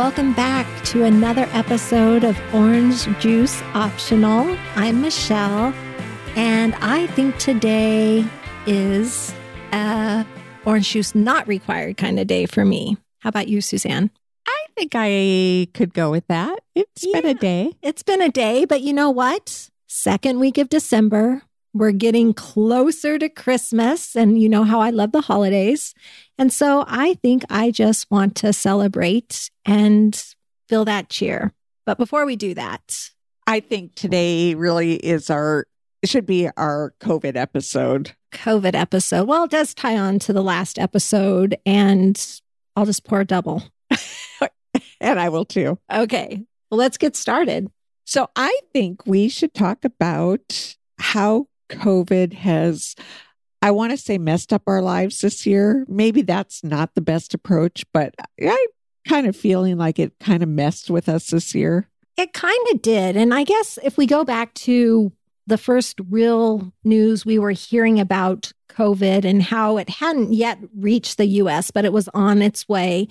welcome back to another episode of Orange Juice Optional. I'm Michelle, and I think today is a orange juice not required kind of day for me. How about you, Suzanne? I think I could go with that. It's been a day. It's been a day, but you know what? Second week of December. We're getting closer to Christmas, and you know how I love the holidays. And so I think I just want to celebrate and feel that cheer. But before we do that, I think today really is our, it should be our COVID episode. COVID episode, well, it does tie on to the last episode, and I'll just pour a double. And I will too. Okay, well, let's get started. So I think we should talk about how COVID has, I want to say, messed up our lives this year. Maybe that's not the best approach, but I'm kind of feeling like it kind of messed with us this year. It kind of did. And I guess if we go back to the first real news we were hearing about COVID and how it hadn't yet reached the US, but it was on its way,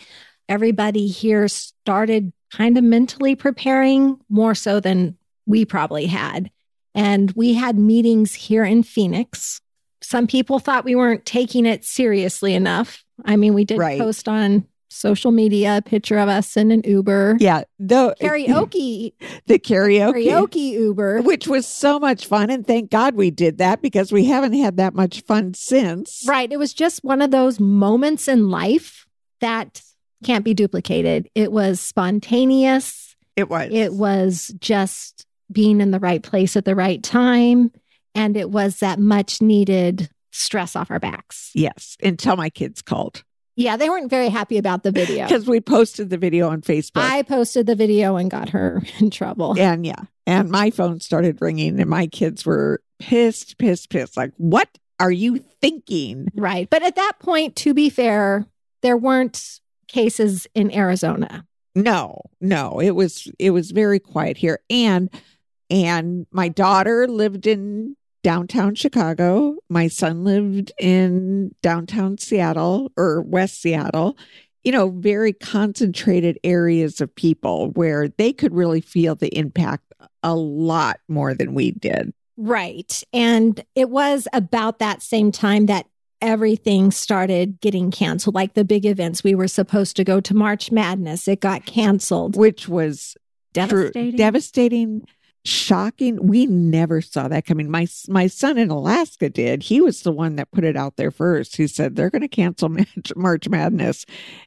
everybody here started kind of mentally preparing more so than we probably had. And we had meetings here in Phoenix. Some people thought we weren't taking it seriously enough. I mean, we did Right. post on social media a picture of us in an Uber. Yeah. The Karaoke the karaoke. karaoke Uber. which was so much fun. And thank God we did that because we haven't had that much fun since. Right. It was just one of those moments in life that can't be duplicated. It was spontaneous. It was. It was just being in the right place at the right time. And it was that much needed stress off our backs. Yes. Until my kids called Yeah, they weren't very happy about the video. because we posted the video on Facebook. I posted the video and got her in trouble. and yeah. And my phone started ringing and my kids were pissed, pissed, pissed. Like, what are you thinking? Right. But at that point, to be fair, there weren't cases in Arizona. No, no. It was it was very quiet here. And and my daughter lived in downtown Chicago. My son lived in downtown Seattle or West Seattle. You know, very concentrated areas of people where they could really feel the impact a lot more than we did. Right. And it was about that same time that everything started getting canceled, like the big events. We were supposed to go to March Madness, it got canceled. which was Devastating. devastating, shocking. We never saw that coming. My my son in Alaska did. He was the one that put it out there first. He said they're going to cancel March, Madness,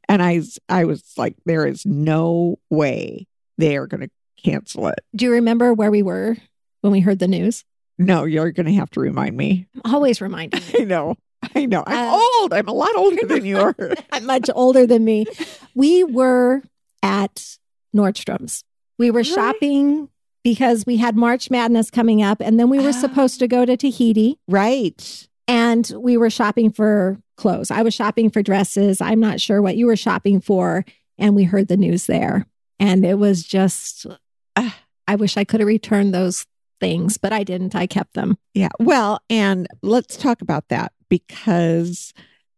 and I I was like, there is no way they are going to cancel it. Do you remember where we were when we heard the news? No, you're going to have to remind me. Always remind me. I know. I know. I'm Uh, old. I'm a lot older than you are. I'm much older than me. We were at Nordstrom's. We were Really? shopping because we had March Madness coming up, and then we were Oh. supposed to go to Tahiti. right. and we were shopping for clothes. I was shopping for dresses. I'm not sure what you were shopping for. And we heard the news there. And it was just, Ah. I wish I could have returned those things, but I didn't. I kept them. Yeah. Well, and let's talk about that because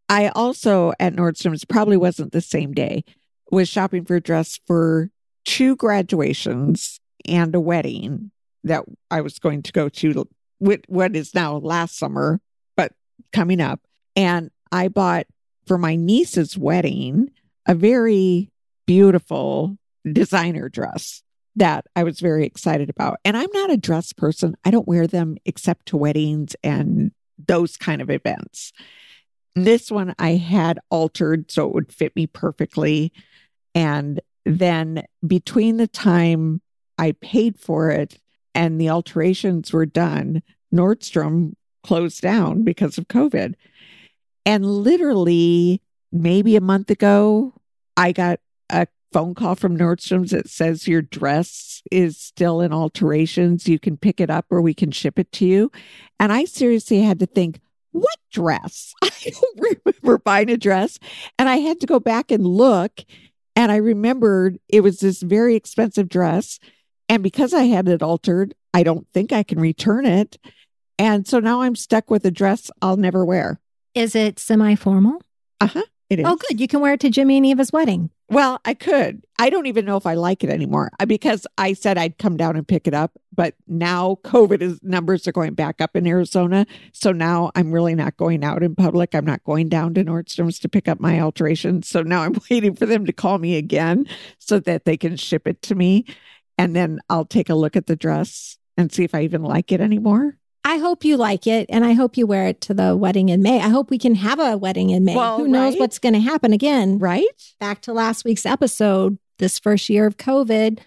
I also at Nordstrom's probably wasn't the same day, was shopping for a dress for two graduations and a wedding that I was going to go to with what is now last summer, but coming up. And I bought for my niece's wedding a very beautiful designer dress that I was very excited about. And I'm not a dress person. I don't wear them except to weddings and those kind of events. This one I had altered so it would fit me perfectly. And then between the time I paid for it and the alterations were done, Nordstrom closed down because of COVID. And literally, maybe a month ago, I got a phone call from Nordstrom's that says your dress is still in alterations. You can pick it up or we can ship it to you. And I seriously had to think, what dress? I don't remember buying a dress. And I had to go back and look. And I remembered it was this very expensive dress. And because I had it altered, I don't think I can return it. And so now I'm stuck with a dress I'll never wear. Is it semi formal? Uh huh. It is. Oh, good. You can wear it to Jimmy and Eva's wedding. Well, I could. I don't even know if I like it anymore uh, because I said I'd come down and pick it up, but now COVID is numbers are going back up in Arizona. So now I'm really not going out in public. I'm not going down to Nordstrom's to pick up my alterations. So now I'm waiting for them to call me again so that they can ship it to me. And then I'll take a look at the dress and see if I even like it anymore. I hope you like it and I hope you wear it to the wedding in May. I hope we can have a wedding in May. Well, Who knows right. what's going to happen again? Right? Back to last week's episode, this first year of COVID,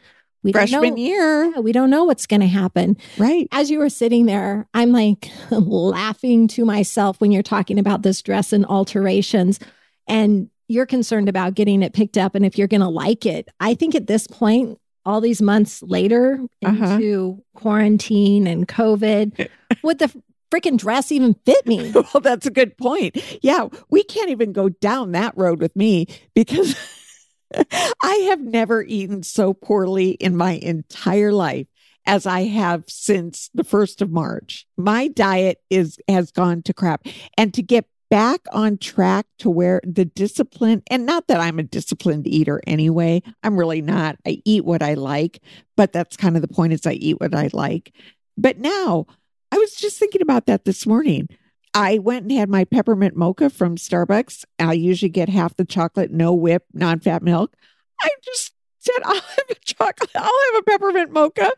we Freshman don't know. year. Yeah, we don't know what's going to happen. Right. As you were sitting there, I'm like laughing to myself when you're talking about this dress and alterations and you're concerned about getting it picked up and if you're going to like it. I think at this point, all these months later Uh-huh. into quarantine and COVID, would the freaking dress even fit me? Well, that's a good point. Yeah, we can't even go down that road with me because I have never eaten so poorly in my entire life as I have since the 1st of March. My diet is has gone to crap and to get back on track to where the discipline and not that I'm a disciplined eater anyway. I'm really not. I eat what I like, but that's kind of the point is I eat what I like. But now I was just thinking about that this morning. I went and had my peppermint mocha from Starbucks. I usually get half the chocolate, no whip, non fat milk. I just said, I'll have a chocolate, I'll have a peppermint mocha.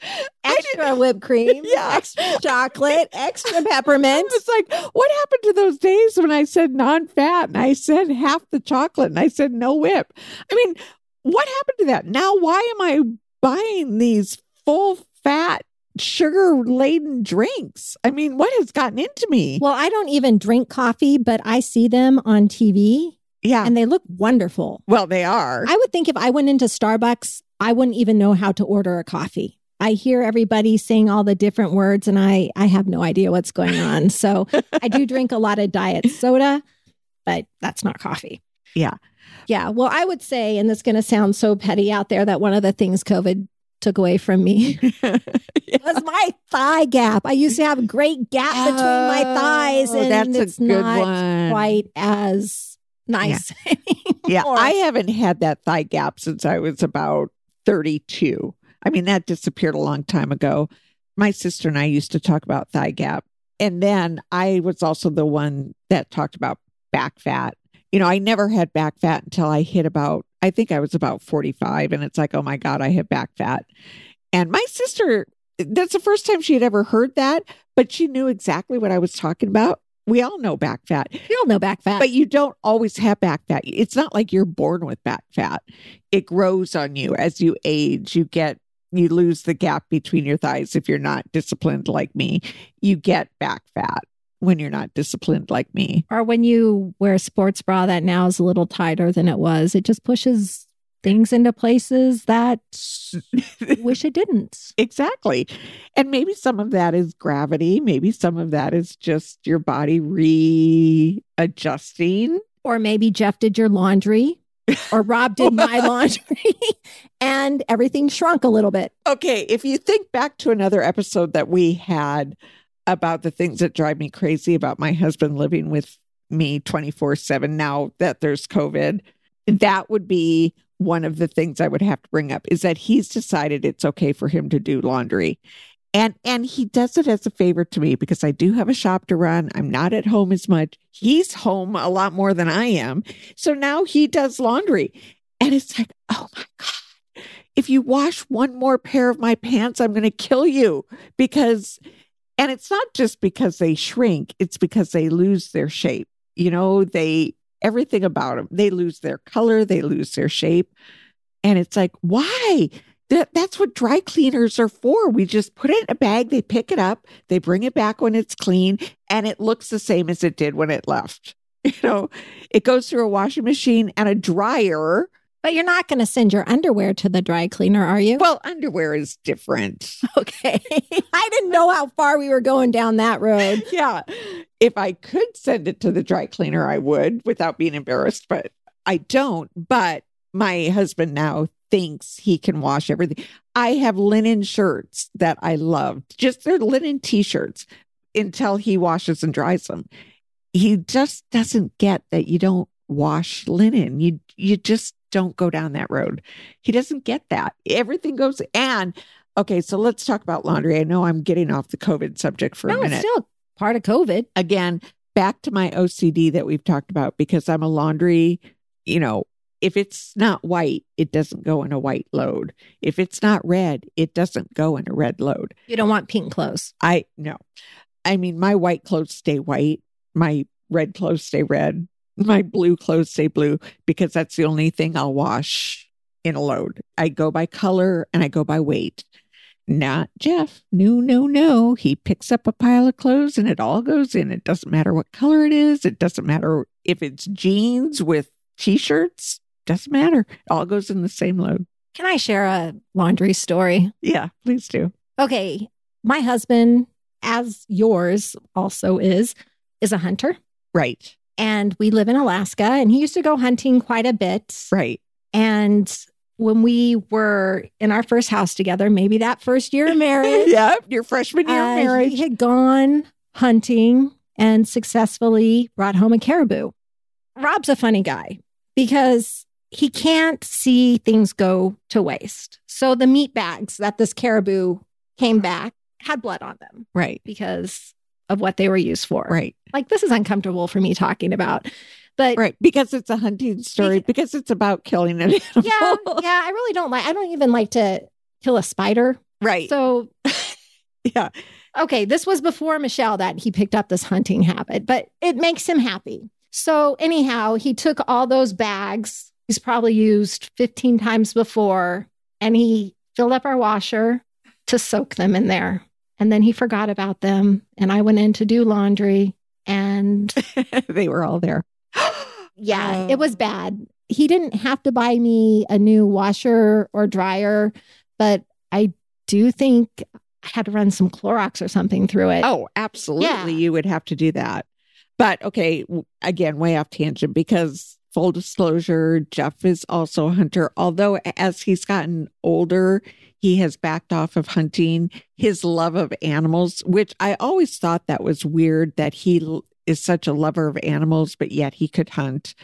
Extra whipped cream, Yeah. extra chocolate, extra peppermint. It's like, what happened to those days when I said non fat and I said half the chocolate and I said no whip? I mean, what happened to that? Now, why am I buying these full fat, sugar laden drinks? I mean, what has gotten into me? Well, I don't even drink coffee, but I see them on TV yeah. and they look wonderful. well, they are. I would think if I went into Starbucks, I wouldn't even know how to order a coffee. I hear everybody saying all the different words and I I have no idea what's going on. So I do drink a lot of diet soda, but that's not coffee. Yeah. Yeah. Well, I would say, and this is going to sound so petty out there, that one of the things COVID took away from me was my thigh gap. I used to have a great gap between my oh, thighs, Oh, and that's it's not one. quite as nice. Yeah, anymore. I haven't had that thigh gap since I was about 32. I mean, that disappeared a long time ago. My sister and I used to talk about thigh gap. And then I was also the one that talked about back fat. You know, I never had back fat until I hit about, I think I was about 45. And it's like, oh my God, I have back fat. And my sister, that's the first time she had ever heard that, but she knew exactly what I was talking about. We all know back fat. you all know back fat. But you don't always have back fat. It's not like you're born with back fat. It grows on you as you age. You get, you lose the gap between your thighs if you're not disciplined like me. You get back fat when you're not disciplined like me. or when you wear a sports bra that now is a little tighter than it was, it just pushes things into places that wish it didn't. exactly. And maybe some of that is gravity. Maybe some of that is just your body readjusting. Or maybe Jeff did your laundry or Rob did my laundry and everything shrunk a little bit. Okay, if you think back to another episode that we had about the things that drive me crazy about my husband living with me 24 7 now that there's COVID, that would be one of the things I would have to bring up is that he's decided it's okay for him to do laundry. And and he does it as a favor to me because I do have a shop to run. I'm not at home as much. He's home a lot more than I am. So now he does laundry. And it's like, oh my God if you wash one more pair of my pants, I'm going to kill you because, and it's not just because they shrink, it's because they lose their shape. You know, they, everything about them, they lose their color, they lose their shape. And it's like, why? That, that's what dry cleaners are for. We just put it in a bag, they pick it up, they bring it back when it's clean, and it looks the same as it did when it left. You know, it goes through a washing machine and a dryer. But you're not going to send your underwear to the dry cleaner, are you? Well, underwear is different. okay. I didn't know how far we were going down that road. yeah. If I could send it to the dry cleaner, I would without being embarrassed, but I don't. But my husband now thinks he can wash everything. I have linen shirts that I love, just they're linen t shirts until he washes and dries them. He just doesn't get that you don't wash linen. You you just don't go down that road. He doesn't get that. Everything goes and okay, so let's talk about laundry. I know I'm getting off the COVID subject for no, a minute. it's still part of COVID. Again, back to my OCD that we've talked about because I'm a laundry, you know, if it's not white, it doesn't go in a white load. If it's not red, it doesn't go in a red load. You don't want pink clothes. I no. I mean, my white clothes stay white, my red clothes stay red, my blue clothes stay blue because that's the only thing I'll wash in a load. I go by color and I go by weight. Not Jeff. No, no, no. He picks up a pile of clothes and it all goes in. It doesn't matter what color it is. It doesn't matter if it's jeans with t shirts. Doesn't matter. It all goes in the same load. Can I share a laundry story? Yeah, please do. Okay. My husband, as yours also is, is a hunter. Right, And we live in Alaska and he used to go hunting quite a bit. right. And when we were in our first house together, maybe that first year of marriage, yeah, your freshman year uh, of marriage. he had gone hunting and successfully brought home a caribou. Rob's a funny guy because he can't see things go to waste. So the meat bags that this caribou came back had blood on them right, because of what they were used for. right, Like this is uncomfortable for me talking about. But right. Because it's a hunting story, because it's about killing an animal. yeah, yeah, I really don't like I don't even like to kill a spider. right. So yeah. okay, this was before Michelle that he picked up this hunting habit, but it makes him happy. So, anyhow, he took all those bags he's probably used 15 times before and he filled up our washer to soak them in there. And then he forgot about them. And I went in to do laundry. And they were all there. yeah, Oh. it was oh. bad. He didn't have to buy me a new washer or dryer, but I do think I had to run some Clorox or something through it. Oh, absolutely. Yeah. You would have to do that. But okay, again, way off tangent because full disclosure, Jeff is also a hunter. Although as he's gotten older, he has backed off of hunting. His love of animals, which I always thought that was weird that he is such a lover of animals, but yet he could hunt.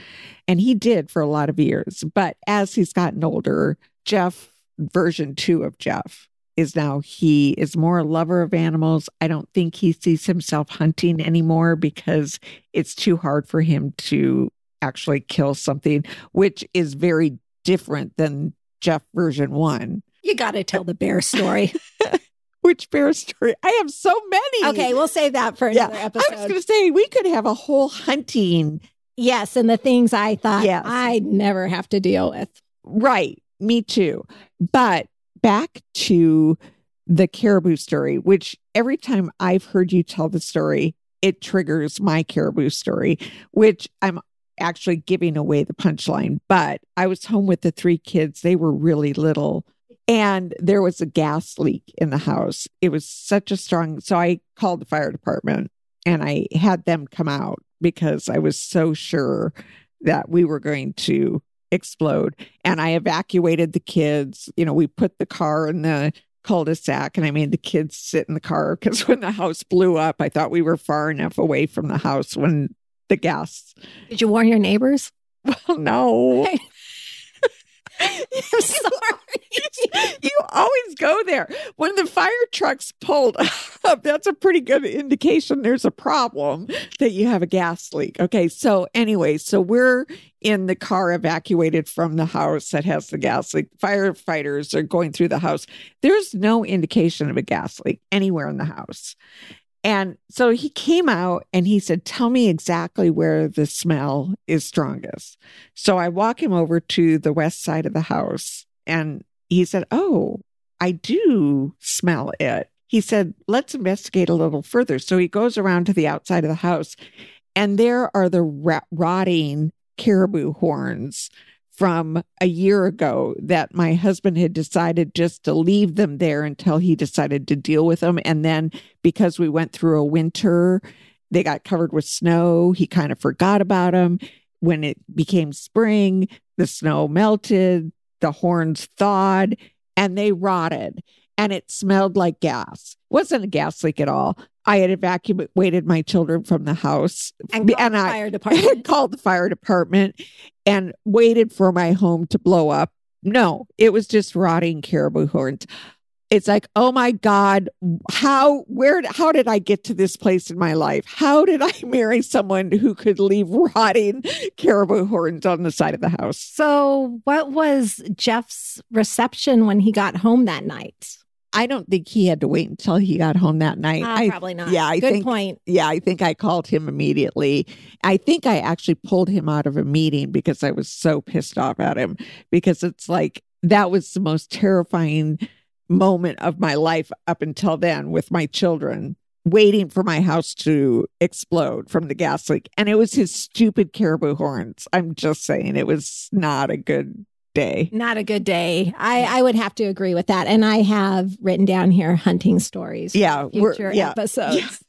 And he did for a lot of years. But as he's gotten older, Jeff, version two of Jeff, is now he is more a lover of animals. I don't think he sees himself hunting anymore because it's too hard for him to actually kill something, which is very different than Jeff version one. You got to tell the bear story. Which bear story? I have so many. okay, we'll save that for Yeah, episode. I was going to say we could have a whole hunting. yes, and the things I thought Yes. I'd never have to deal with. Right. Me too. But back to the caribou story, which every time I've heard you tell the story, it triggers my caribou story, which I'm actually giving away the punchline. But I was home with the three kids, they were really little. And there was a gas leak in the house. It was such a strong. So I called the fire department and I had them come out because I was so sure that we were going to explode. And I evacuated the kids. You know, we put the car in the cul-de-sac and I made the kids sit in the car because when the house blew up, I thought we were far enough away from the house when the gas. Did you warn your neighbors? Well, no. I'm sorry. you always go there. When the fire trucks pulled up, that's a pretty good indication there's a problem that you have a gas leak. Okay. So, anyway, so we're in the car evacuated from the house that has the gas leak. Firefighters are going through the house. There's no indication of a gas leak anywhere in the house. And so he came out and he said, Tell me exactly where the smell is strongest. So I walk him over to the west side of the house and he said, Oh, I do smell it. He said, Let's investigate a little further. So he goes around to the outside of the house and there are the rotting caribou horns from a year ago that my husband had decided just to leave them there until he decided to deal with them. And then because we went through a winter, they got covered with snow. He kind of forgot about them. When it became spring, the snow melted, the horns thawed, and they rotted. And it smelled like gas. Wasn't a gas leak at all. I had evacuated my children from the house And, called the I fire department. called the fire department and waited for my home to blow up. No, it was just rotting caribou horns. It's like, oh my God, how, where, how did I get to this place in my life? How did I marry someone who could leave rotting caribou horns on the side of the house? so, what was Jeff's reception when he got home that night? I don't think he had to wait until he got home that night. Ah, I probably not. yeah, I Good think- point. yeah, I think I called him immediately. I think I actually pulled him out of a meeting because I was so pissed off at him because it's like that was the most terrifying moment of my life up until then with my children waiting for my house to explode from the gas leak and it was his stupid caribou horns. I'm just saying it was not a good day. Not a good day. I, I would have to agree with that. And I have written down here hunting stories. Yeah, Future yeah, episodes.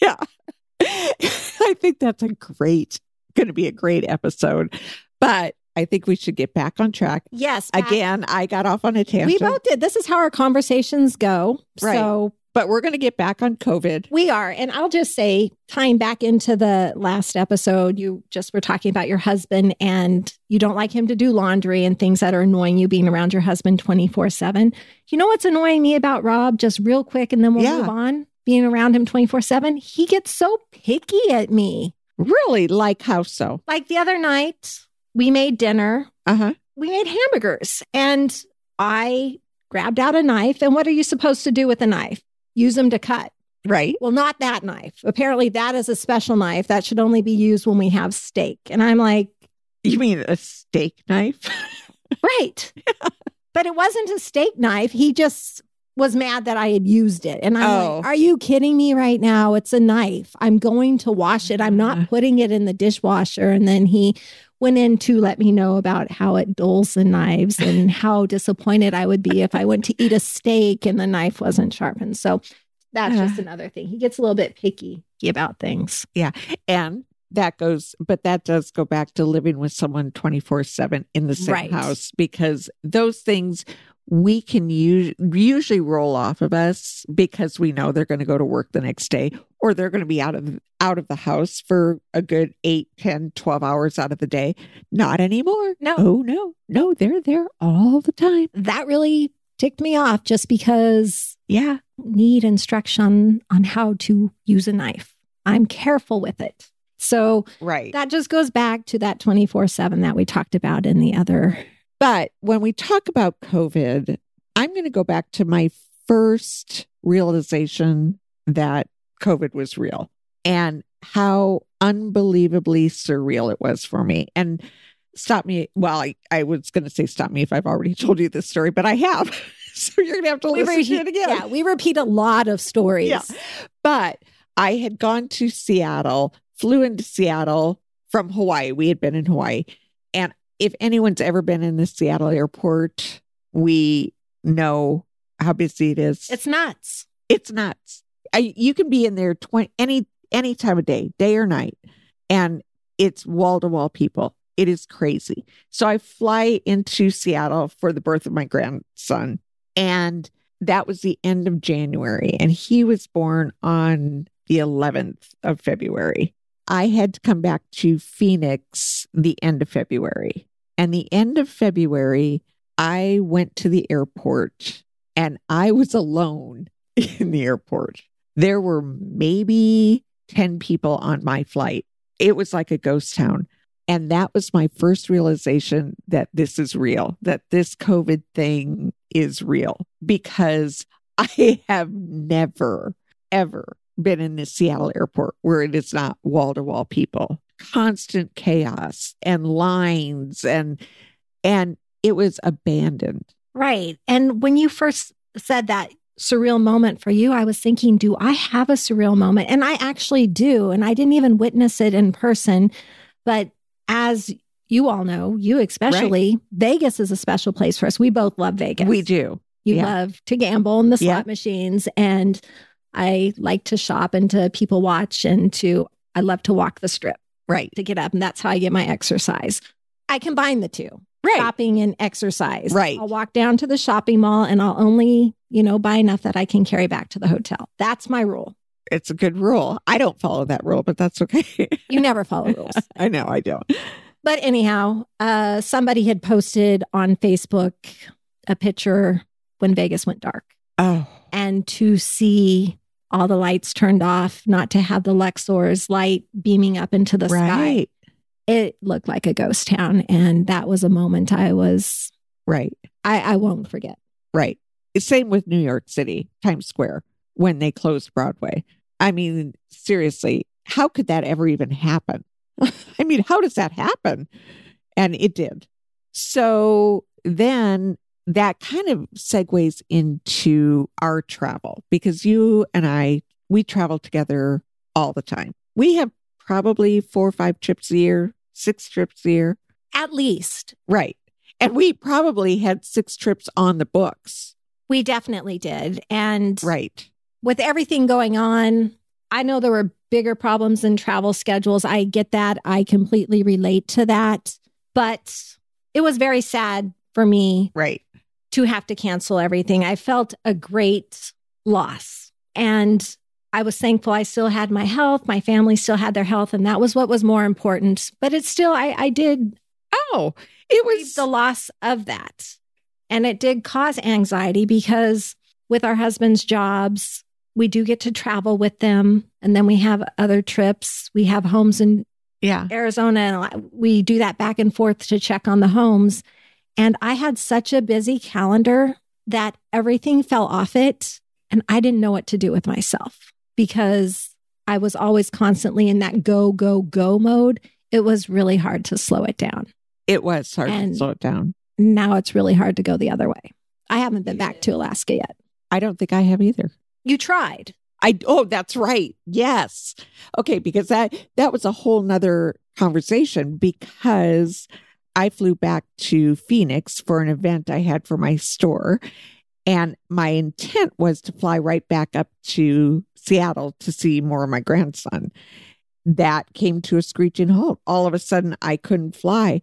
Yeah. I think that's a great going to be a great episode. But I think we should get back on track. Yes. Pat, Again, I got off on a tangent. we both did. This is how our conversations go. Right. So but we're going to get back on COVID. we are. And I'll just say, tying back into the last episode, you just were talking about your husband and you don't like him to do laundry and things that are annoying you being around your husband 24 7. You know what's annoying me about Rob, just real quick, and then we'll Yeah. move on? Being around him 24 7, he gets so picky at me. Really like how so? Like the other night, we made dinner, Uh huh. we made hamburgers, and I grabbed out a knife. And what are you supposed to do with a knife? Use them to cut. Right. Well, not that knife. Apparently, that is a special knife that should only be used when we have steak. And I'm like, You mean a steak knife? right. but it wasn't a steak knife. He just was mad that I had used it. And I'm Oh. like, are you kidding me right now? It's a knife. I'm going to wash it. I'm not putting it in the dishwasher. And then he went in to let me know about how it dulls the knives and how disappointed I would be if I went to eat a steak and the knife wasn't sharpened. So that's Uh. just another thing. He gets a little bit picky about things. Yeah. And that goes, but that does go back to living with someone 24 7 in the same Right. house because those things we can use, usually roll off of us because we know they're going to go to work the next day or they're going to be out of out of the house for a good 8 10 12 hours out of the day not anymore No. oh no no they're there all the time that really ticked me off just because yeah need instruction on how to use a knife. I'm careful with it. So right that just goes back to that 24 7 that we talked about in the other. But when we talk about COVID, I'm going to go back to my first realization that COVID was real and how unbelievably surreal it was for me. And stop me. Well, I, I was going to say stop me if I've already told you this story, but I have. so you're going to have to We listen to it again. Yeah, we repeat a lot of stories. Yeah. But I had gone to Seattle, flew into Seattle from Hawaii. We had been in Hawaii. If anyone's ever been in the Seattle airport, we know how busy it is. It's nuts. it's nuts. I, you can be in there 20, any any time of day, day or night, and it's wall to wall people. It is crazy. So I fly into Seattle for the birth of my grandson, and that was the end of January, and he was born on the 11th of February. I had to come back to Phoenix the end of February. And the end of February, I went to the airport and I was alone in the airport. There were maybe 10 people on my flight. It was like a ghost town. And that was my first realization that this is real, that this COVID thing is real, because I have never, ever been in the Seattle airport where it is not wall to wall people, constant chaos and lines and, and it was abandoned. Right. And when you first said that surreal moment for you, I was thinking, do I have a surreal moment? And I actually do. And I didn't even witness it in person. But as you all know, you especially, Vegas is a special place for us. We both love Vegas. We do. You yeah. love to gamble in the slot Yeah. machines. And I like to shop and to people watch and to, I love to walk the strip Right. to get up. And that's how I get my exercise. I combine the two Right. shopping and exercise. Right. I'll walk down to the shopping mall and I'll only, you know, buy enough that I can carry back to the hotel. That's my rule. it's a good rule. I don't follow that rule, but that's okay. You never follow rules. I know I don't. But anyhow, uh, somebody had posted on Facebook a picture when Vegas went dark. Oh, And to see all the lights turned off, not to have the Luxor's light beaming up into the sky, right, it looked like a ghost town. And that was a moment I was, right, I, I won't forget. right. Same with New York City, Times Square, when they closed Broadway. I mean, seriously, how could that ever even happen? I mean, how does that happen? And it did. So then that kind of segues into our travel because you and I, we travel together all the time. We have probably four or five trips a year, six trips a year. At least Right. And we probably had six trips on the books. we definitely did. And Right. with everything going on, I know there were bigger problems in travel schedules. I get that. I completely relate to that. But it was very sad for me Right. to have to cancel everything. I felt a great loss. And I was thankful I still had my health. My family still had their health. And that was what was more important. But it's still, I, I did Oh, it was the loss of that. And it did cause anxiety because with our husbands' jobs, we do get to travel with them. And then we have other trips. We have homes in yeah. Arizona. And we do that back and forth to check on the homes. And I had such a busy calendar that everything fell off it. And I didn't know what to do with myself because I was always constantly in that go, go, go mode. It was really hard to slow it down. It was hard to slow it down. Now it's really hard to go the other way. I haven't been back to Alaska yet. I don't think I have either. You tried. I oh, that's right. Yes. Okay, because that that was a whole nother conversation because I flew back to Phoenix for an event I had for my store. And my intent was to fly right back up to Seattle to see more of my grandson. That came to a screeching halt. All of a sudden, I couldn't fly.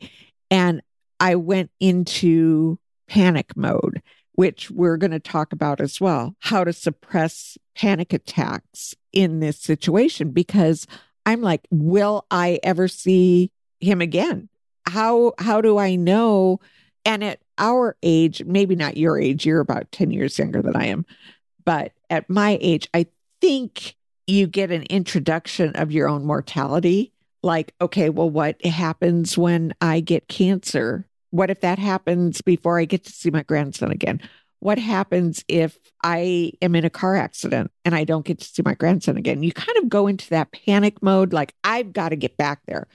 And I went into panic mode, which we're going to talk about as well how to suppress panic attacks in this situation because I'm like, will I ever see him again? How how do I know? And at our age, maybe not your age, you're about 10 years younger than I am, but at my age, I think you get an introduction of your own mortality. Like, okay, well, what happens when I get cancer? What if that happens before I get to see my grandson again? What happens if I am in a car accident and I don't get to see my grandson again? You kind of go into that panic mode, like, I've got to get back there.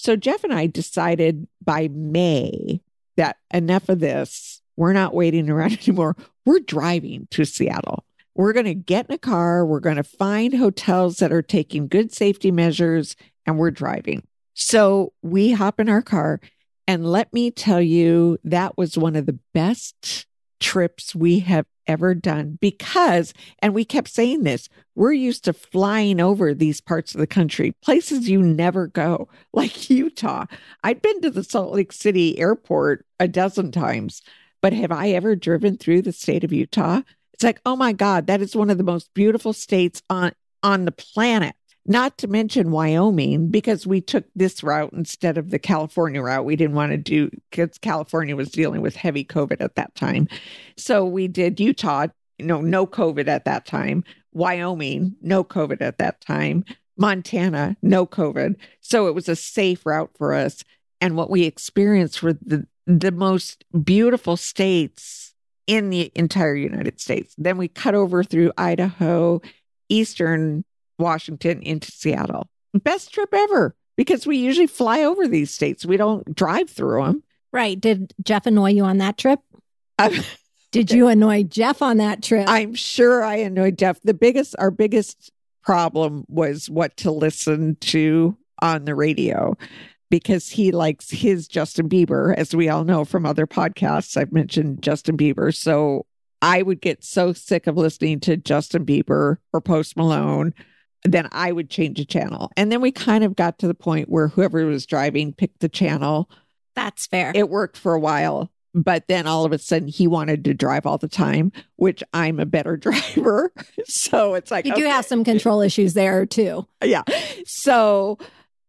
So Jeff and I decided by May that enough of this. We're not waiting around anymore. We're driving to Seattle. We're going to get in a car. We're going to find hotels that are taking good safety measures and we're driving. So we hop in our car. And let me tell you, that was one of the best trips we have ever done because, and we kept saying this, we're used to flying over these parts of the country, places you never go, like Utah. I'd been to the Salt Lake City airport a dozen times, but have I ever driven through the state of Utah? It's like, oh my God, that is one of the most beautiful states on, on the planet. Not to mention Wyoming, because we took this route instead of the California route. We didn't want to do, because California was dealing with heavy COVID at that time. So we did Utah, you know, no COVID at that time. Wyoming, no COVID at that time. Montana, no COVID. So it was a safe route for us. And what we experienced were the, the most beautiful states in the entire United States. Then we cut over through Idaho, Eastern Washington into Seattle. Best trip ever because we usually fly over these states. We don't drive through them. Right. Did Jeff annoy you on that trip? Did you annoy Jeff on that trip? I'm sure I annoyed Jeff. The biggest, our biggest problem was what to listen to on the radio because he likes his Justin Bieber, as we all know from other podcasts. I've mentioned Justin Bieber. So I would get so sick of listening to Justin Bieber or Post Malone, then I would change a channel. And then we kind of got to the point where whoever was driving picked the channel. That's fair. It worked for a while. But then all of a sudden he wanted to drive all the time, which I'm a better driver. so it's like You do have some control issues there too. yeah. So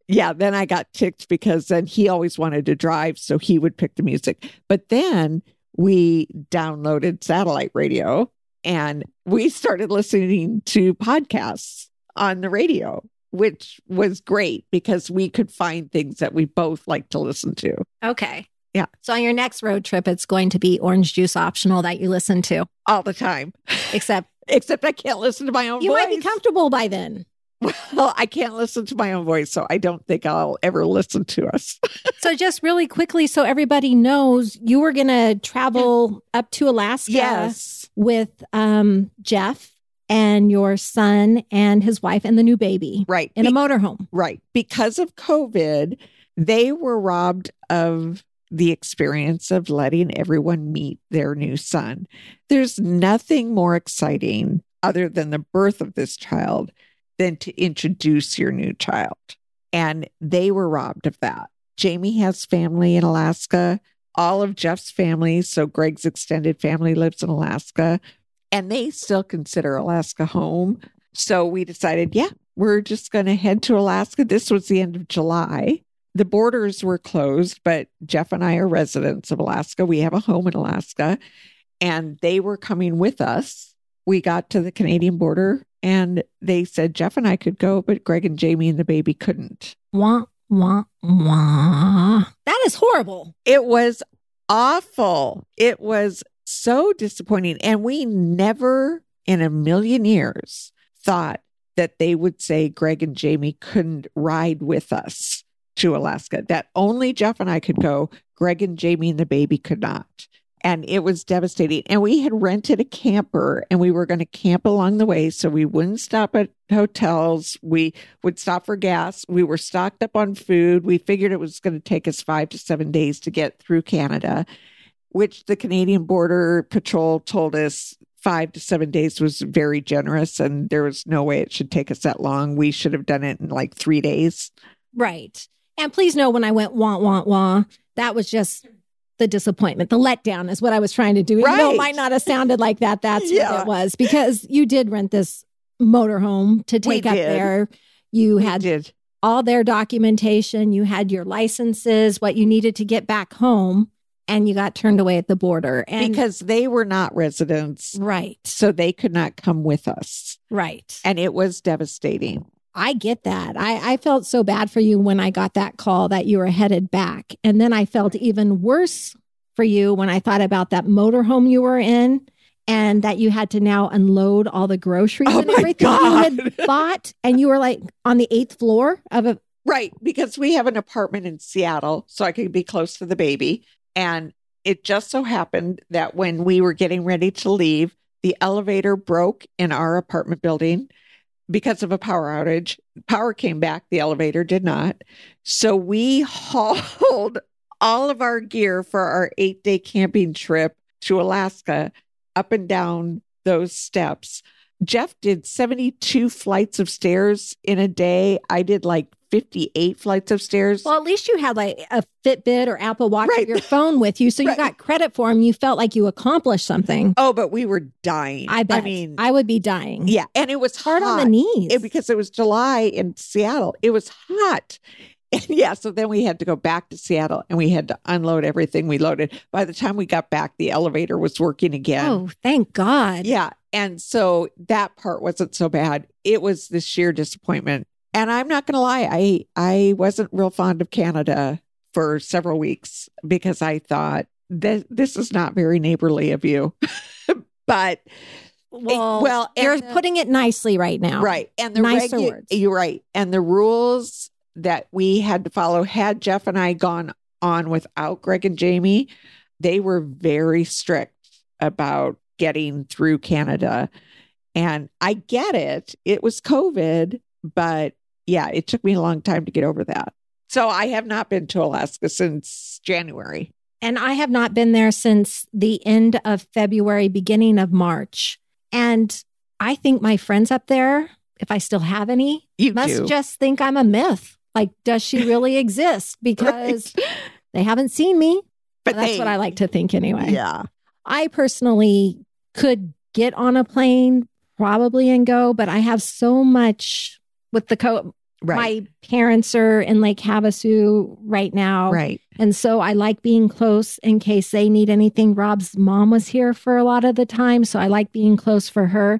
yeah, then I got ticked because then he always wanted to drive, so he would pick the music. But then we downloaded satellite radio and we started listening to podcasts on the radio, which was great because we could find things that we both like to listen to. Okay. Yeah. So on your next road trip, it's going to be orange juice optional that you listen to, all the time. except Except I can't listen to my own you voice. might be comfortable by then. Well, I can't listen to my own voice, so I don't think I'll ever listen to us. So just really quickly, so everybody knows, you were going to travel up to Alaska yes. with um, Jeff and your son and his wife and the new baby Right. in a motorhome. Right. Because of COVID, they were robbed of the experience of letting everyone meet their new son. There's nothing more exciting other than the birth of this child than to introduce your new child. And they were robbed of that. Jamie has family in Alaska, all of Jeff's family. So Greg's extended family lives in Alaska, and they still consider Alaska home. So we decided, yeah, we're just going to head to Alaska. This was the end of July. The borders were closed, but Jeff and I are residents of Alaska. We have a home in Alaska, and they were coming with us. We got to the Canadian border and they said Jeff and I could go, but Greg and Jamie and the baby couldn't. Wah, wah, wah. That is horrible. It was awful. It was so disappointing. And we never in a million years thought that they would say Greg and Jamie couldn't ride with us to Alaska, that only Jeff and I could go. Greg and Jamie and the baby could not. And it was devastating. And we had rented a camper and we were going to camp along the way. So we wouldn't stop at hotels. We would stop for gas. We were stocked up on food. We figured it was going to take us five to seven days to get through Canada, which the Canadian Border Patrol told us five to seven days was very generous. And there was no way it should take us that long. We should have done it in like three days. Right. And please know when I went wah, wah, wah, that was just the disappointment. The letdown is what I was trying to do. Even though Right. it might not have sounded like that, that's Yeah. what it was because you did rent this motorhome to We take up did. there. You We had did. all their documentation, you had your licenses, what you needed to get back home, and you got turned away at the border. And because they were not residents. right, So they could not come with us. right. And it was devastating. I get that. I, I felt so bad for you when I got that call that you were headed back. And then I felt even worse for you when I thought about that motorhome you were in and that you had to now unload all the groceries Oh and everything you had bought. And you were like on the eighth floor of a Right. Because we have an apartment in Seattle, so I could be close to the baby. And it just so happened that when we were getting ready to leave, the elevator broke in our apartment building because of a power outage. Power came back, the elevator did not. So we hauled all of our gear for our eight day camping trip to Alaska up and down those steps. Jeff did 72 flights of stairs in a day. I did like 58 flights of stairs. well, at least you had like a Fitbit or Apple Watch or your phone with you. So you Right. got credit for them. You felt like you accomplished something. oh, but we were dying. I bet. I mean, I would be dying. yeah. And it was Hard hot. on the knees. It- because it was July in Seattle. It was hot. And yeah, so then we had to go back to Seattle and we had to unload everything we loaded. By the time we got back, the elevator was working again. oh, thank God. Yeah. And so that part wasn't so bad. It was the sheer disappointment. And I'm not going to lie, I I wasn't real fond of Canada for several weeks because I thought that this is not very neighborly of you. but Well, well, you're the- putting it nicely right now. right, and the Nicer regu- words. You're right, and the rules that we had to follow had Jeff and I gone on without Greg and Jamie, they were very strict about getting through Canada. And I get it. It was COVID, but yeah, it took me a long time to get over that. So I have not been to Alaska since January. And I have not been there since the end of February, beginning of March. And I think my friends up there, if I still have any, You must do. just think I'm a myth. Like, does she really exist? Because Right. they haven't seen me. But That's they- what I like to think anyway. Yeah. I personally could get on a plane probably and go, but I have so much with the co Right. my parents are in Lake Havasu right now. right. And so I like being close in case they need anything. Rob's mom was here for a lot of the time. So I like being close for her.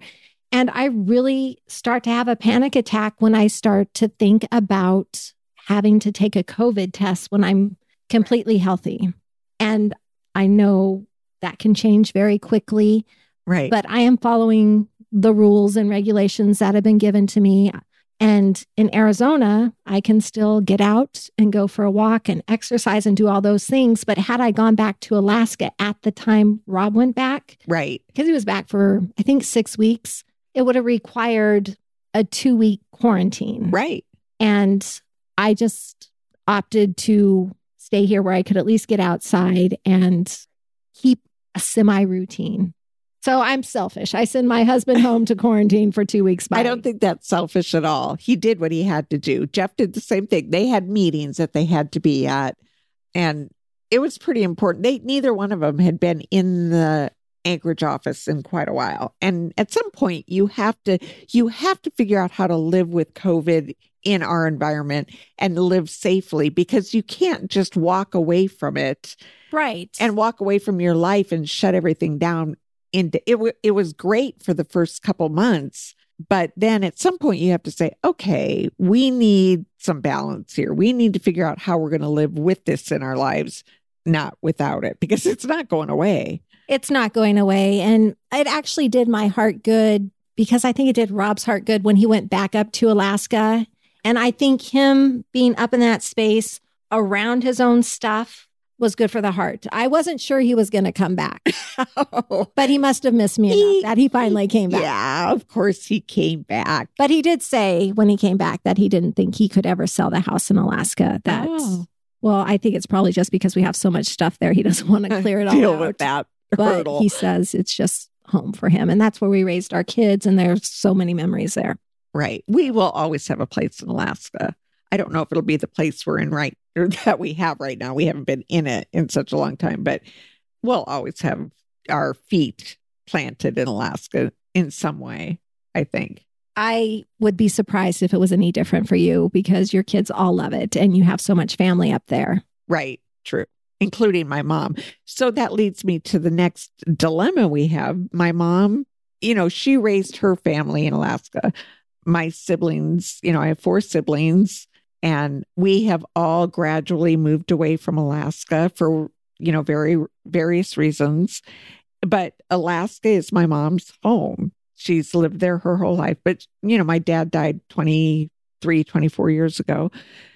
And I really start to have a panic attack when I start to think about having to take a COVID test when I'm completely healthy. And I know that can change very quickly, Right. but I am following the rules and regulations that have been given to me. And in Arizona, I can still get out and go for a walk and exercise and do all those things. But had I gone back to Alaska at the time Rob went back, right. because he was back for, I think, six weeks, it would have required a two week quarantine. Right. And I just opted to stay here where I could at least get outside and keep a semi routine. So I'm selfish. I send my husband home to quarantine for two weeks. I don't think that's selfish at all. He did what he had to do. Jeff did the same thing. They had meetings that they had to be at, and it was pretty important. They neither one of them had been in the Anchorage office in quite a while. And at some point you have to you have to figure out how to live with COVID in our environment and live safely because you can't just walk away from it right. and walk away from your life and shut everything down into it w- it was great for the first couple months but then at some point you have to say okay we need some balance here we need to figure out how we're going to live with this in our lives not without it because it's not going away it's not going away. And it actually did my heart good because I think it did Rob's heart good when he went back up to Alaska. And I think him being up in that space around his own stuff was good for the heart. I wasn't sure he was going to come back, but he must have missed me He- enough that he finally came back. yeah of course he came back But he did say when he came back that he didn't think he could ever sell the house in Alaska. That, Oh. well, I think it's probably just because we have so much stuff there. He doesn't want to clear it all deal out. with that but hurdle he says it's just home for him and that's where we raised our kids and there's so many memories there Right. We will always have a place in Alaska. I don't know if it'll be the place we're in right or that we have right now. We haven't been in it in such a long time, but we'll always have our feet planted in Alaska in some way, I think. i would be surprised if it was any different for you because your kids all love it and you have so much family up there Right. True. Including my mom. So that leads me to the next dilemma we have. My mom, you know, she raised her family in Alaska. My siblings, you know, I have four siblings and we have all gradually moved away from Alaska for, you know, very various reasons. But Alaska is my mom's home. She's lived there her whole life. But, you know, my dad died 23, 24 years ago.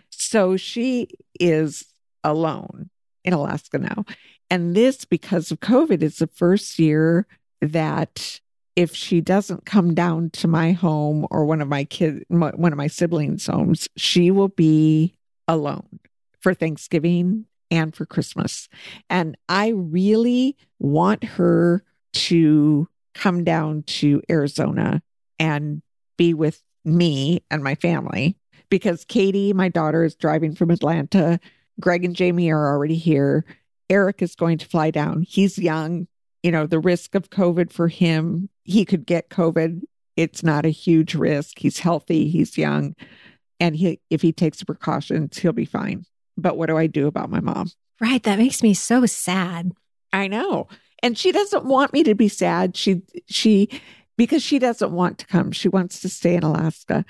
So she is alone in Alaska now. And this, because of COVID, is the first year that if she doesn't come down to my home or one of my kids, one of my siblings' homes, she will be alone for Thanksgiving and for Christmas. And I really want her to come down to Arizona and be with me and my family because Katie, my daughter, is driving from Atlanta. Greg and Jamie are already here. Eric is going to fly down. He's young. You know, the risk of COVID for him, he could get COVID. It's not a huge risk. He's healthy, he's young. And he if he takes the precautions, he'll be fine. But what do I do about my mom? right that makes me so sad I know. And she doesn't want me to be sad. She she because she doesn't want to come. She wants to stay in Alaska.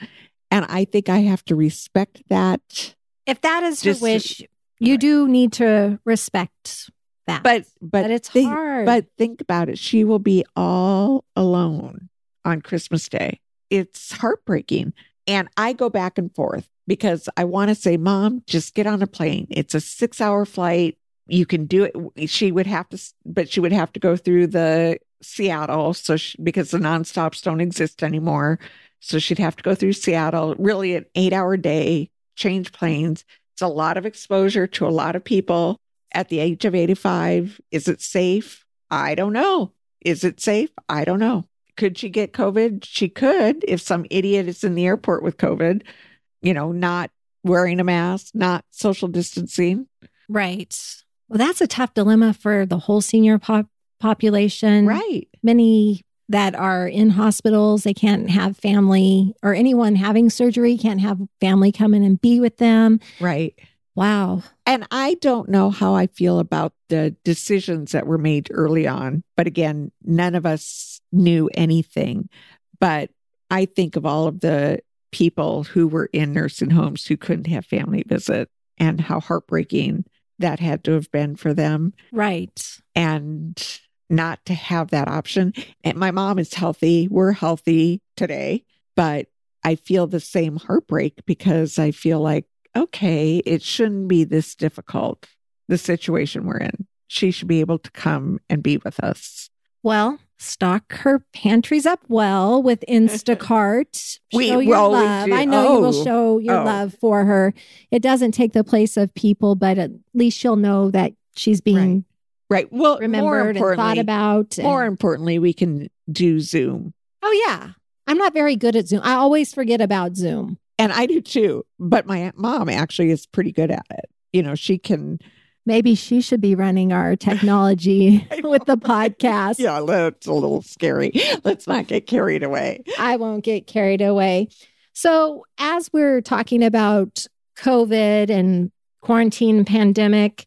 And I think I have to respect that. if that is Just- her wish you right. do need to respect that But but, but it's think, hard But think about it. She will be all alone on Christmas Day. It's heartbreaking. And I go back and forth because I want to say, Mom, just get on a plane. It's a six hour flight. You can do it. She would have to, but she would have to go through the Seattle. So, she, because the nonstops don't exist anymore. So she'd have to go through Seattle, really an eight hour day, change planes. It's a lot of exposure to a lot of people at the age of 85. Is it safe? I don't know. Is it safe? I don't know. Could she get COVID? She could if some idiot is in the airport with COVID, you know, not wearing a mask, not social distancing. right Well, that's a tough dilemma for the whole senior pop- population. Right. Many that are in hospitals, they can't have family or anyone having surgery can't have family come in and be with them. Right. Wow. And I don't know how I feel about the decisions that were made early on. But again, none of us knew anything. But I think of all of the people who were in nursing homes who couldn't have family visit and how heartbreaking that had to have been for them. Right. And not to have that option. And my mom is healthy. We're healthy today, but I feel the same heartbreak because I feel like, okay, it shouldn't be this difficult, the situation we're in. She should be able to come and be with us. Well, stock her pantries up well with Instacart. We- show your well, we love. do. I know you Oh. will show your Oh. love for her. It doesn't take the place of people, but at least she'll know that she's being Right. Well, more remembered and thought about. and- more importantly, we can do Zoom. oh, yeah. I'm not very good at Zoom. I always forget about Zoom. And I do too. But my mom actually is pretty good at it. You know, she can, Maybe she should be running our technology with the podcast. yeah, that's a little scary. Let's not get carried away. I won't get carried away. So, as we're talking about COVID and quarantine pandemic,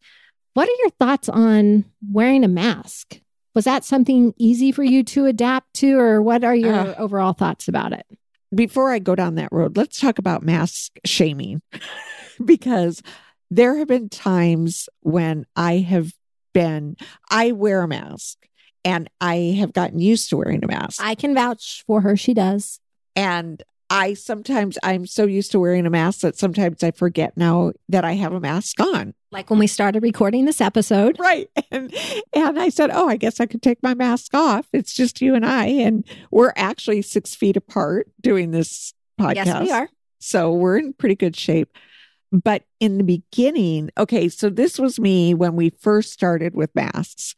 what are your thoughts on wearing a mask? Was that something easy for you to adapt to, or what are your Uh. overall thoughts about it? Before I go down that road, let's talk about mask shaming because there have been times when I have been, I wear a mask and I have gotten used to wearing a mask. I can vouch for her. She does. And I sometimes I'm so used to wearing a mask that sometimes I forget now that I have a mask on. Like when we started recording this episode. Right. And and I said, Oh, I guess I could take my mask off. It's just you and I. And we're actually six feet apart doing this podcast. Yes, we are. So we're in pretty good shape. But in the beginning, okay, so this was me when we first started with masks.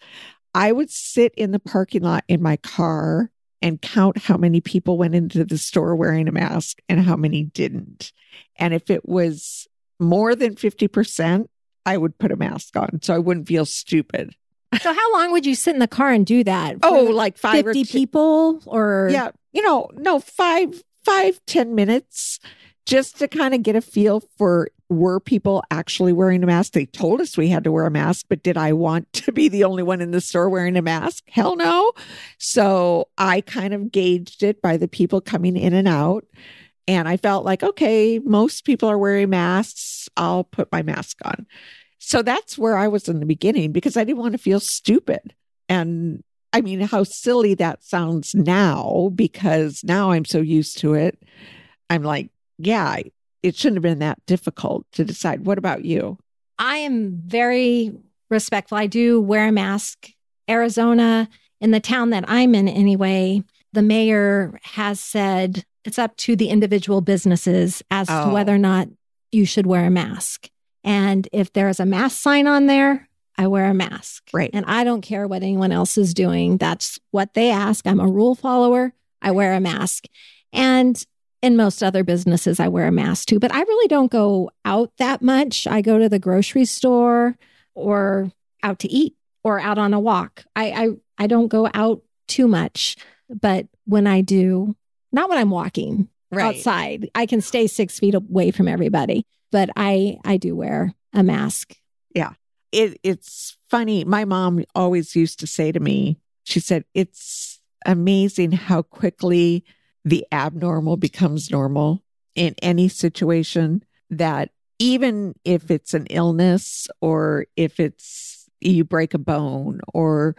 I would sit in the parking lot in my car and count how many people went into the store wearing a mask and how many didn't. And if it was more than 50%, I would put a mask on so I wouldn't feel stupid. So, how long would you sit in the car and do that? Oh, like five or 50 two- people or Yeah, you know, no, five, five, ten minutes just to kind of get a feel for were people actually wearing a mask? They told us we had to wear a mask, but did I want to be the only one in the store wearing a mask? Hell no. So I kind of gauged it by the people coming in and out. And I felt like, okay, most people are wearing masks. I'll put my mask on. So that's where I was in the beginning because I didn't want to feel stupid. And I mean, how silly that sounds now because now I'm so used to it. I'm like, yeah, it shouldn't have been that difficult to decide. What about you? I am very respectful. I do wear a mask. Arizona, in the town that I'm in anyway, the mayor has said it's up to the individual businesses as to Oh. whether or not you should wear a mask. And if there's a mask sign on there, I wear a mask. Right. And I don't care what anyone else is doing. That's what they ask. I'm a rule follower. I wear a mask. And in most other businesses, I wear a mask too. But I really don't go out that much. I go to the grocery store or out to eat or out on a walk. I I, I don't go out too much. But when I do, not when I'm walking outside, I can stay six feet away from everybody. But I I do wear a mask. Yeah. It, it's funny. My mom always used to say to me, she said, it's amazing how quickly the abnormal becomes normal in any situation that even if it's an illness or if it's you break a bone or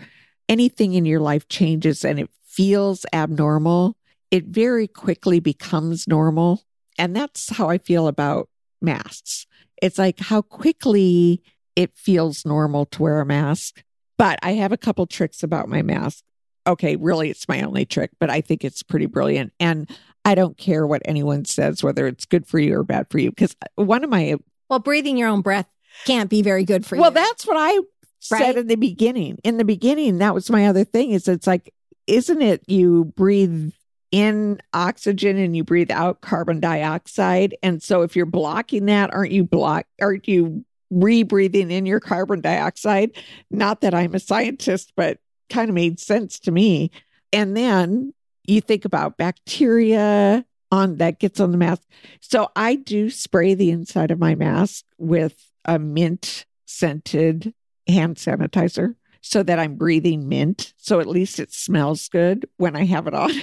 anything in your life changes and it feels abnormal, it very quickly becomes normal. And that's how I feel about masks. It's like how quickly it feels normal to wear a mask. But I have a couple tricks about my mask. Okay, really, it's my only trick, but I think it's pretty brilliant. And I don't care what anyone says, whether it's good for you or bad for you. Because uh, one of my, Well, breathing your own breath can't be very good for well, you. Well, that's what I said Right. in the beginning. In the beginning, that was my other thing is it's like, isn't it you breathe in oxygen and you breathe out carbon dioxide? And so if you're blocking that, aren't you block, aren't you rebreathing in your carbon dioxide. Not that I'm a scientist, but kind of made sense to me. And then you think about bacteria on that gets on the mask. So I do spray the inside of my mask with a mint scented hand sanitizer so that I'm breathing mint. So at least it smells good when I have it on.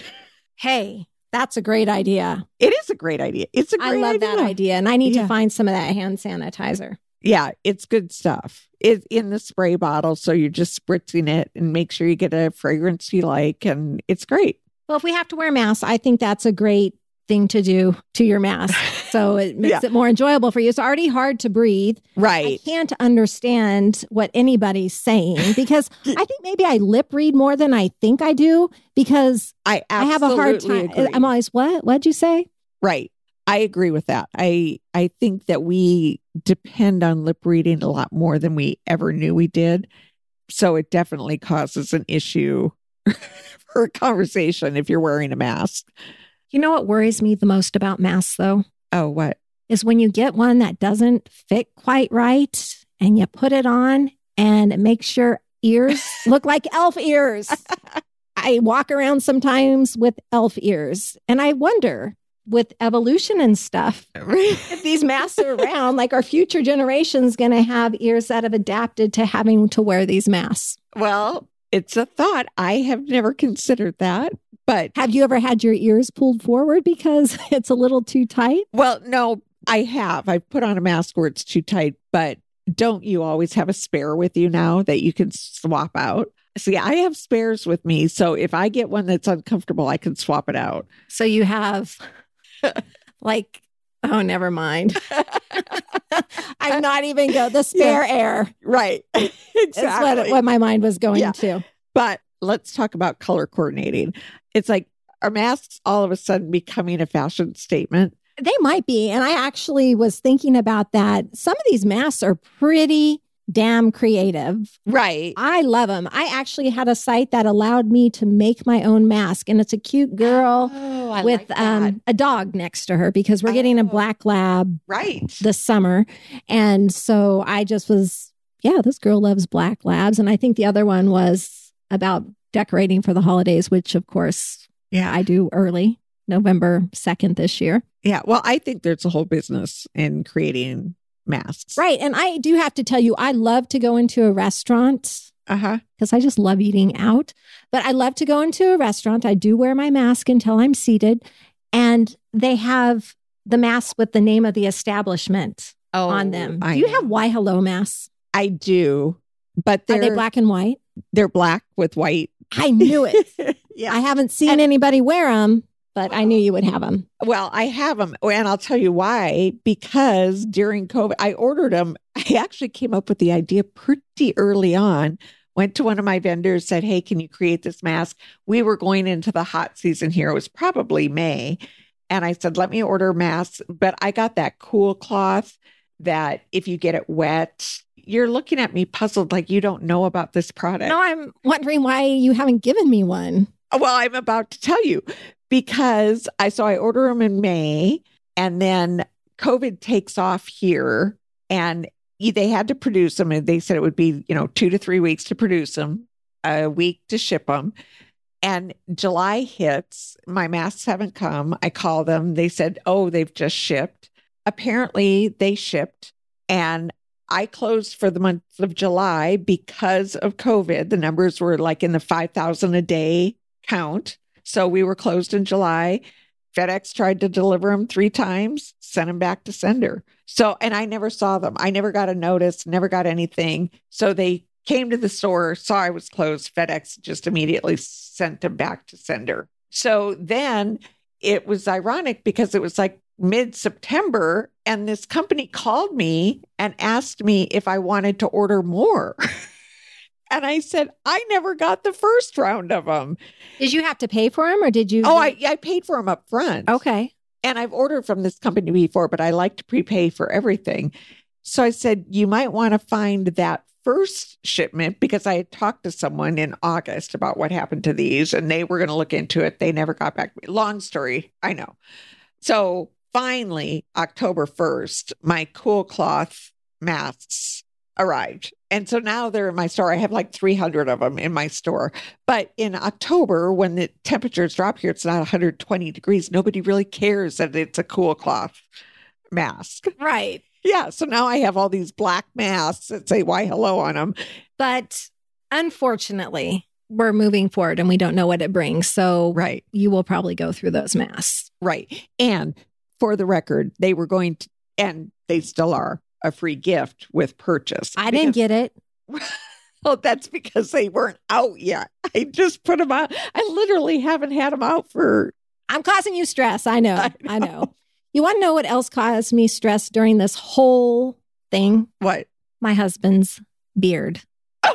Hey, that's a great idea. It is a great idea. It's a I love idea. that idea. And I need Yeah. to find some of that hand sanitizer. Yeah, it's good stuff. It's in the spray bottle. So you're just spritzing it and make sure you get a fragrance you like. And it's great. Well, if we have to wear masks, I think that's a great thing to do to your mask. So it makes it more enjoyable for you. It's already hard to breathe. Right. I can't understand what anybody's saying because I think maybe I lip read more than I think I do because I I have a hard time. agree. I'm always, what? What'd you say? Right. I agree with that. I I think that we depend on lip reading a lot more than we ever knew we did. So it definitely causes an issue for a conversation if you're wearing a mask. You know what worries me the most about masks, though, Oh, what? is when you get one that doesn't fit quite right and you put it on and it makes your ears look like elf ears. I walk around sometimes with elf ears and I wonder with evolution and stuff, if these masks are around, like our future generations going to have ears that have adapted to having to wear these masks. well, it's a thought. I have never considered that. But Have you ever had your ears pulled forward because it's a little too tight? well, no, I have. I've put on a mask where it's too tight, but don't you always have a spare with you now that you can swap out? See, I have spares with me. So if I get one that's uncomfortable, I can swap it out. So you have like, oh, never mind. I'm not even go the spare air. Right. Exactly. what, what my mind was going Yeah. to. but let's talk about color coordinating. It's like are masks all of a sudden becoming a fashion statement? They might be. And I actually was thinking about that. Some of these masks are pretty damn creative. Right. I love them. I actually had a site that allowed me to make my own mask, and it's a cute girl Oh, with like um, a dog next to her because we're getting a Oh. black lab right. this summer. And so I just was, yeah, this girl loves black labs. And I think the other one was about decorating for the holidays, which of course Yeah. I do early, November 2nd this year. yeah. Well, I think there's a whole business in creating masks. Right. And I do have to tell you, I love to go into a restaurant Uh-huh. because I just love eating out. But I love to go into a restaurant. I do wear my mask until I'm seated. And they have the mask with the name of the establishment Oh, on them. I do you know. have Why Hello masks? I do. But they're Are they black and white? they're black with white. I knew it. yeah. I haven't seen And- anybody wear them, but I knew you would have them. Well, I have them, and I'll tell you why. Because during COVID, I ordered them. I actually came up with the idea pretty early on. Went to one of my vendors, said, "Hey, can you create this mask?" We were going into the hot season here. It was probably May, and I said, "Let me order masks." But I got that cool cloth that if you get it wet, you're looking at me puzzled, like you don't know about this product. No, I'm wondering why you haven't given me one. Well, I'm about to tell you because I so I order them in May and then COVID takes off here and they had to produce them and they said it would be, you know, 2 to 3 weeks to produce them, a week to ship them. And July hits, my masks haven't come. I call them. They said, "Oh, they've just shipped." Apparently, they shipped and I closed for the month of July because of COVID. The numbers were like in the 5,000 a day count. So we were closed in July. FedEx tried to deliver them three times, sent them back to sender. So, and I never saw them. I never got a notice, never got anything. So they came to the store, saw I was closed. FedEx just immediately sent them back to sender. So then it was ironic because it was like mid September, and this company called me and asked me if I wanted to order more. and I said, I never got the first round of them. Did you have to pay for them or did you? Oh, I, I paid for them up front. Okay. And I've ordered from this company before, but I like to prepay for everything. So I said, you might want to find that first shipment because I had talked to someone in August about what happened to these and they were going to look into it. They never got back to me. Long story, I know. So finally, October 1st, my cool cloth masks arrived. And so now they're in my store. I have like 300 of them in my store. But in October, when the temperatures drop here, it's not 120 degrees. Nobody really cares that it's a cool cloth mask. Right. Yeah. So now I have all these black masks that say why hello on them. But unfortunately, we're moving forward and we don't know what it brings. So Right. you will probably go through those masks. Right. And for the record, they were going to, and they still are, a free gift with purchase. I didn't get it. Well, that's because they weren't out yet. I just put them out. I literally haven't had them out for. I'm causing you stress. I know. I I know. You want to know what else caused me stress during this whole thing? What? My husband's beard.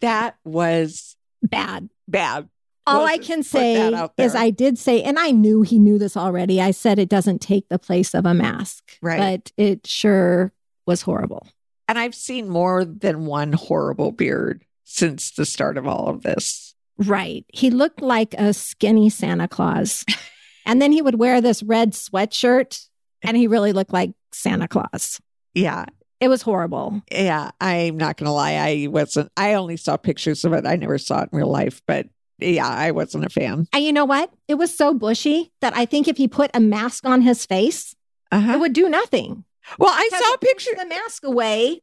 That was Bad. bad. All I can say is. I did say, and I knew he knew this already. I said it doesn't take the place of a mask, Right. but it sure was horrible. And I've seen more than one horrible beard since the start of all of this. Right. He looked like a skinny Santa Claus. and then he would wear this red sweatshirt and he really looked like Santa Claus. Yeah. It was horrible. Yeah. I'm not going to lie. I wasn't, I only saw pictures of it. I never saw it in real life, but yeah, I wasn't a fan. And you know what? It was so bushy that I think if he put a mask on his face, Uh-huh. it would do nothing. Well, I saw a it pushed picture. The mask away.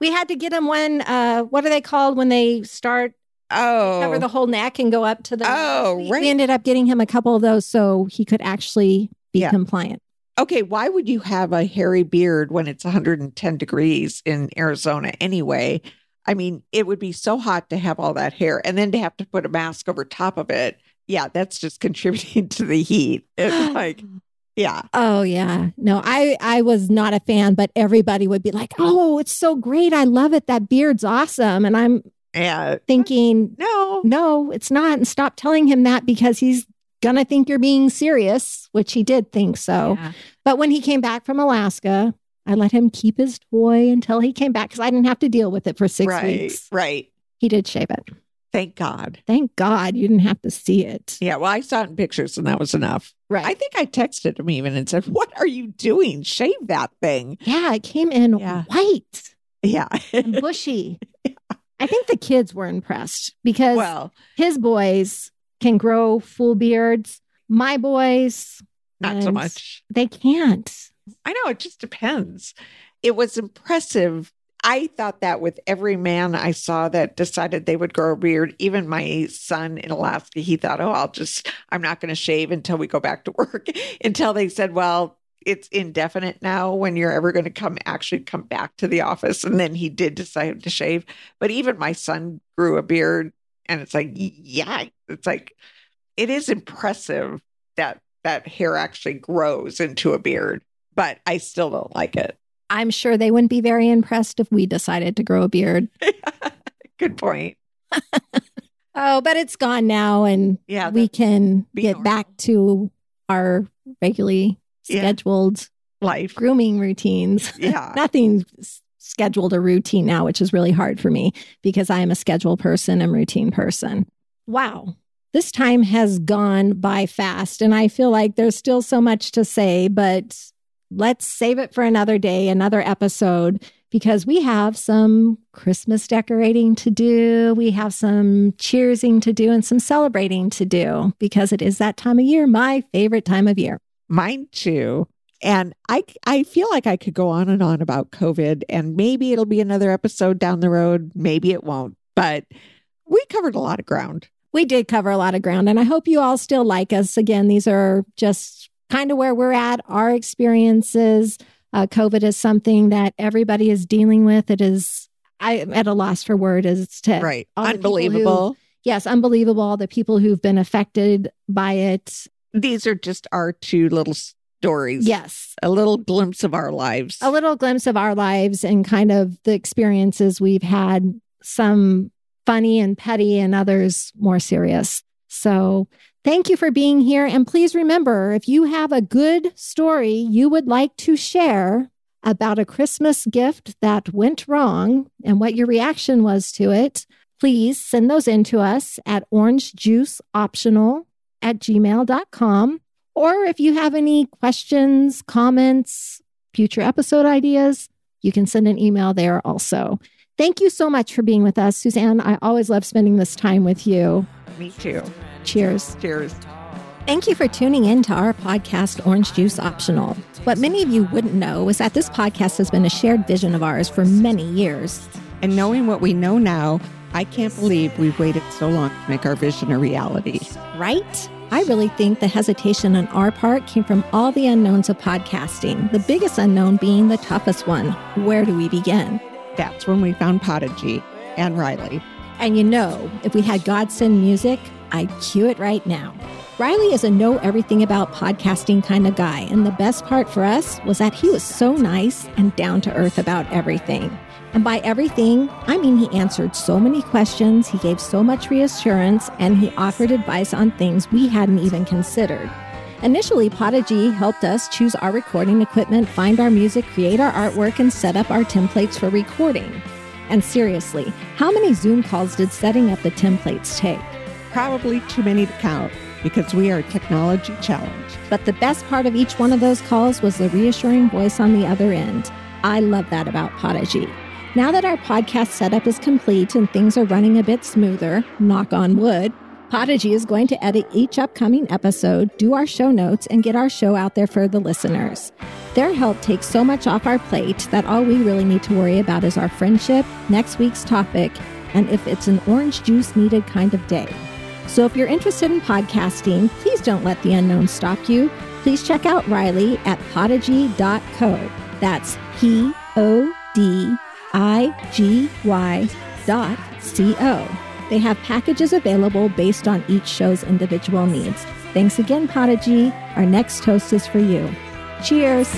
We had to get him when, uh, what are they called when they start Oh, cover the whole neck and go up to the. Oh, we, right. we ended up getting him a couple of those so he could actually be Yeah. compliant. okay. Why would you have a hairy beard when it's 110 degrees in Arizona anyway? I mean, it would be so hot to have all that hair and then to have to put a mask over top of it. Yeah, that's just contributing to the heat. It's like, yeah, Oh yeah. No, I I was not a fan, but everybody would be like, "Oh, it's so great. I love it. That beard's awesome." And I'm yeah. thinking, No, "No, it's not." And stop telling him that because he's to think you're being serious, which he did think so. Yeah. But when he came back from Alaska, I let him keep his toy until he came back cuz I didn't have to deal with it for 6 right, weeks. right. He did shave it. Thank God. Thank God you didn't have to see it. Yeah, well, I saw it in pictures and that was enough. Right. I think I texted him even and said, What are you doing? Shave that thing. yeah, it came in Yeah. white Yeah. and bushy. I think the kids were impressed because well, his boys can grow full beards. My boys, not so much. they can't. I know it just depends. It was impressive. I thought that with every man I saw that decided they would grow a beard, even my son in Alaska, he thought, oh, I'll just, I'm not going to shave until we go back to work. until they said, well, it's indefinite now when you're ever going to come actually come back to the office. And then he did decide to shave. But even my son grew a beard and it's like, yeah, it's like, it is impressive that that hair actually grows into a beard but I still don't like it. I'm sure they wouldn't be very impressed if we decided to grow a beard. Good point. Oh, but it's gone now and Yeah, we can get normal. back to our regularly Yeah. scheduled life. grooming routines. Yeah. Nothing scheduled or routine now, which is really hard for me because I am a schedule person and routine person. Wow. This time has gone by fast, and I feel like there's still so much to say, but let's save it for another day, another episode, because we have some Christmas decorating to do. We have some cheersing to do and some celebrating to do because it is that time of year, my favorite time of year. Mine too. And I I feel like I could go on and on about COVID and maybe it'll be another episode down the road, maybe it won't. But we covered a lot of ground. we did cover a lot of ground and i hope you all still like us again these are just kind of where we're at our experiences uh, covid is something that everybody is dealing with it is i'm at a loss for word as to Right. people who- Unbelievable. yes unbelievable the people who've been affected by it These are just our two little stories. yes A little glimpse of our lives. a little glimpse of our lives and kind of the experiences we've had some funny and petty and others more serious so thank you for being here and please remember if you have a good story you would like to share about a christmas gift that went wrong and what your reaction was to it please send those in to us at orangejuiceoptional at gmail.com or if you have any questions comments future episode ideas You can send an email there also. Thank you so much for being with us, Suzanne. I always love spending this time with you. Me too. Cheers. Cheers. Thank you for tuning in to our podcast, Orange Juice Optional. What many of you wouldn't know is that this podcast has been a shared vision of ours for many years. And knowing what we know now, I can't believe we've waited so long to make our vision a reality. Right? I really think the hesitation on our part came from all the unknowns of podcasting, the biggest unknown being the toughest one. Where do we begin? That's when we found Podigy and Riley. And you know, if we had Godsend music, I'd cue it right now. Riley is a know everything about podcasting kind of guy, and the best part for us was that he was so nice and down to earth about everything. And by everything, I mean he answered so many questions, he gave so much reassurance, and he offered advice on things we hadn't even considered. Initially, Podigy helped us choose our recording equipment, find our music, create our artwork, and set up our templates for recording. And seriously, how many Zoom calls did setting up the templates take? Probably too many to count because we are technology challenged. But the best part of each one of those calls was the reassuring voice on the other end. I love that about Podigy. Now that our podcast setup is complete and things are running a bit smoother, knock on wood, Podigy is going to edit each upcoming episode, do our show notes, and get our show out there for the listeners. Their help takes so much off our plate that all we really need to worry about is our friendship, next week's topic, and if it's an orange juice needed kind of day. So if you're interested in podcasting, please don't let the unknown stop you. Please check out Riley at podigy.co. That's P O D I-G-Y dot C-O. They have packages available based on each show's individual needs. Thanks again, Podigy. Our next toast is for you. Cheers.